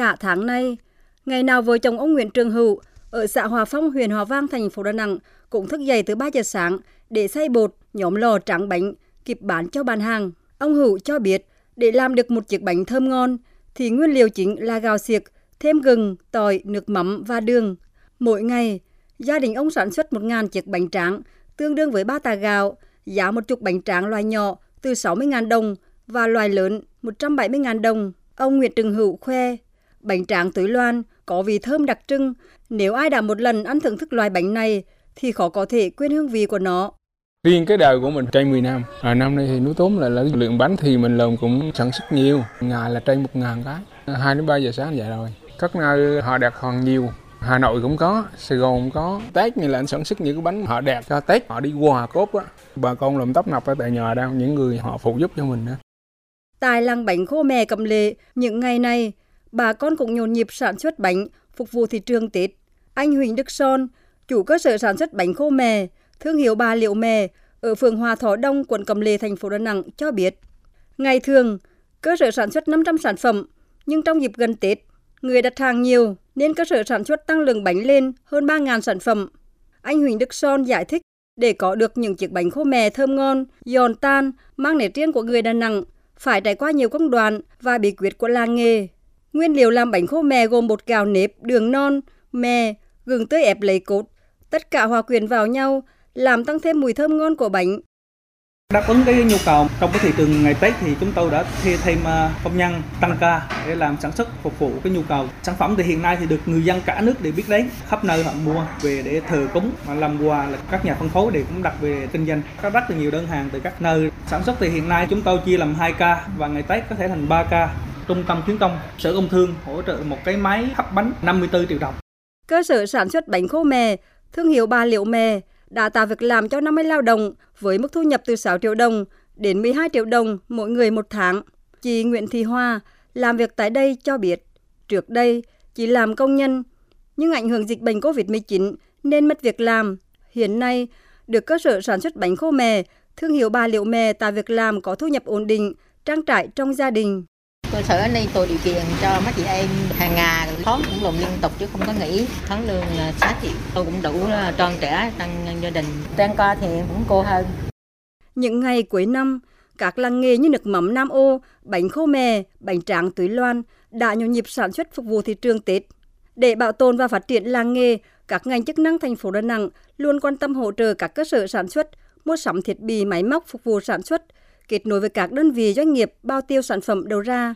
Cả tháng nay, ngày nào vợ chồng ông Nguyễn Trường Hữu ở xã Hòa Phong, huyện Hòa Vang, thành phố Đà Nẵng cũng thức dậy từ 3 giờ sáng để xay bột, nhóm lò tráng bánh, kịp bán cho bàn hàng. Ông Hữu cho biết, để làm được một chiếc bánh thơm ngon, thì nguyên liệu chính là gạo xiếc, thêm gừng, tỏi, nước mắm và đường. Mỗi ngày, gia đình ông sản xuất 1.000 chiếc bánh tráng, tương đương với 3 tà gạo, giá một chục bánh tráng loại nhỏ từ 60.000 đồng và loại lớn 170.000 đồng. Ông Nguyễn Trường Hữu khoe, bánh tráng tưới loan có vị thơm đặc trưng. Nếu ai đã một lần ăn thưởng thức loại bánh này thì khó có thể quên hương vị của nó. Riêng cái đời của mình trên 10 năm, à, năm nay thì núi tốn lại là lượng bánh thì mình làm cũng sản xuất nhiều, ngày là trên một ngàn cái, 2 đến 3 giờ sáng vậy rồi. Các nơi họ đạt hoàn nhiều, Hà Nội cũng có, Sài Gòn cũng có. Tết như là anh sản xuất những cái bánh họ đẹp cho Tết, họ đi quà cốt á. Bà con làm tấp nập ở tại nhà đang những người họ phụ giúp cho mình đó. Tại làng bánh khô mè cầm lệ, những ngày này, bà con cũng nhộn nhịp sản xuất bánh phục vụ thị trường Tết. Anh Huỳnh Đức Son, chủ cơ sở sản xuất bánh khô mè, thương hiệu bà Liệu Mè ở phường Hòa Thọ Đông, quận Cầm Lệ, thành phố Đà Nẵng cho biết. Ngày thường, cơ sở sản xuất 500 sản phẩm, nhưng trong dịp gần Tết, người đặt hàng nhiều nên cơ sở sản xuất tăng lượng bánh lên hơn 3.000 sản phẩm. Anh Huỳnh Đức Son giải thích để có được những chiếc bánh khô mè thơm ngon, giòn tan, mang nét riêng của người Đà Nẵng, phải trải qua nhiều công đoạn và bí quyết của làng nghề. Nguyên liệu làm bánh khô mè gồm bột gạo nếp, đường non, mè, gừng tươi ép lấy cốt. Tất cả hòa quyện vào nhau, làm tăng thêm mùi thơm ngon của bánh. Đáp ứng cái nhu cầu trong cái thị trường ngày Tết thì chúng tôi đã thuê thêm à, công nhân tăng ca để làm sản xuất phục vụ cái nhu cầu. Sản phẩm thì hiện nay thì được người dân cả nước đều biết đến, khắp nơi họ mua về để thờ cúng mà làm quà là các nhà phân phối đều cũng đặt về kinh doanh. Có rất là nhiều đơn hàng từ các nơi. Sản xuất thì hiện nay chúng tôi chia làm 2 ca và ngày Tết có thể thành 3 ca. Trung tâm khuyến công, Sở Công Thương hỗ trợ một cái máy hấp bánh 54 triệu đồng. Cơ sở sản xuất bánh khô mè, thương hiệu bà Liệu Mè đã tạo việc làm cho 50 lao động với mức thu nhập từ 6 triệu đồng đến 12 triệu đồng mỗi người một tháng. Chị Nguyễn Thị Hoa làm việc tại đây cho biết, trước đây chị làm công nhân, nhưng ảnh hưởng dịch bệnh COVID-19 nên mất việc làm. Hiện nay, được cơ sở sản xuất bánh khô mè, thương hiệu bà Liệu Mè tạo việc làm có thu nhập ổn định, trang trải trong gia đình. Cơ sở đây tôi điều kiện cho mấy chị em hàng ngày tháng cũng làm liên tục chứ không có nghỉ. Tháng lương 6 triệu, tôi cũng đủ tròn trẻ trong gia đình. Trang ca thì cũng cô hơn. Những ngày cuối năm, các làng nghề như nước mắm Nam Ô, bánh khô mè, bánh tráng túy loan đã nhộn nhịp sản xuất phục vụ thị trường Tết. Để bảo tồn và phát triển làng nghề, các ngành chức năng thành phố Đà Nẵng luôn quan tâm hỗ trợ các cơ sở sản xuất, mua sắm thiết bị máy móc phục vụ sản xuất, kết nối với các đơn vị doanh nghiệp bao tiêu sản phẩm đầu ra.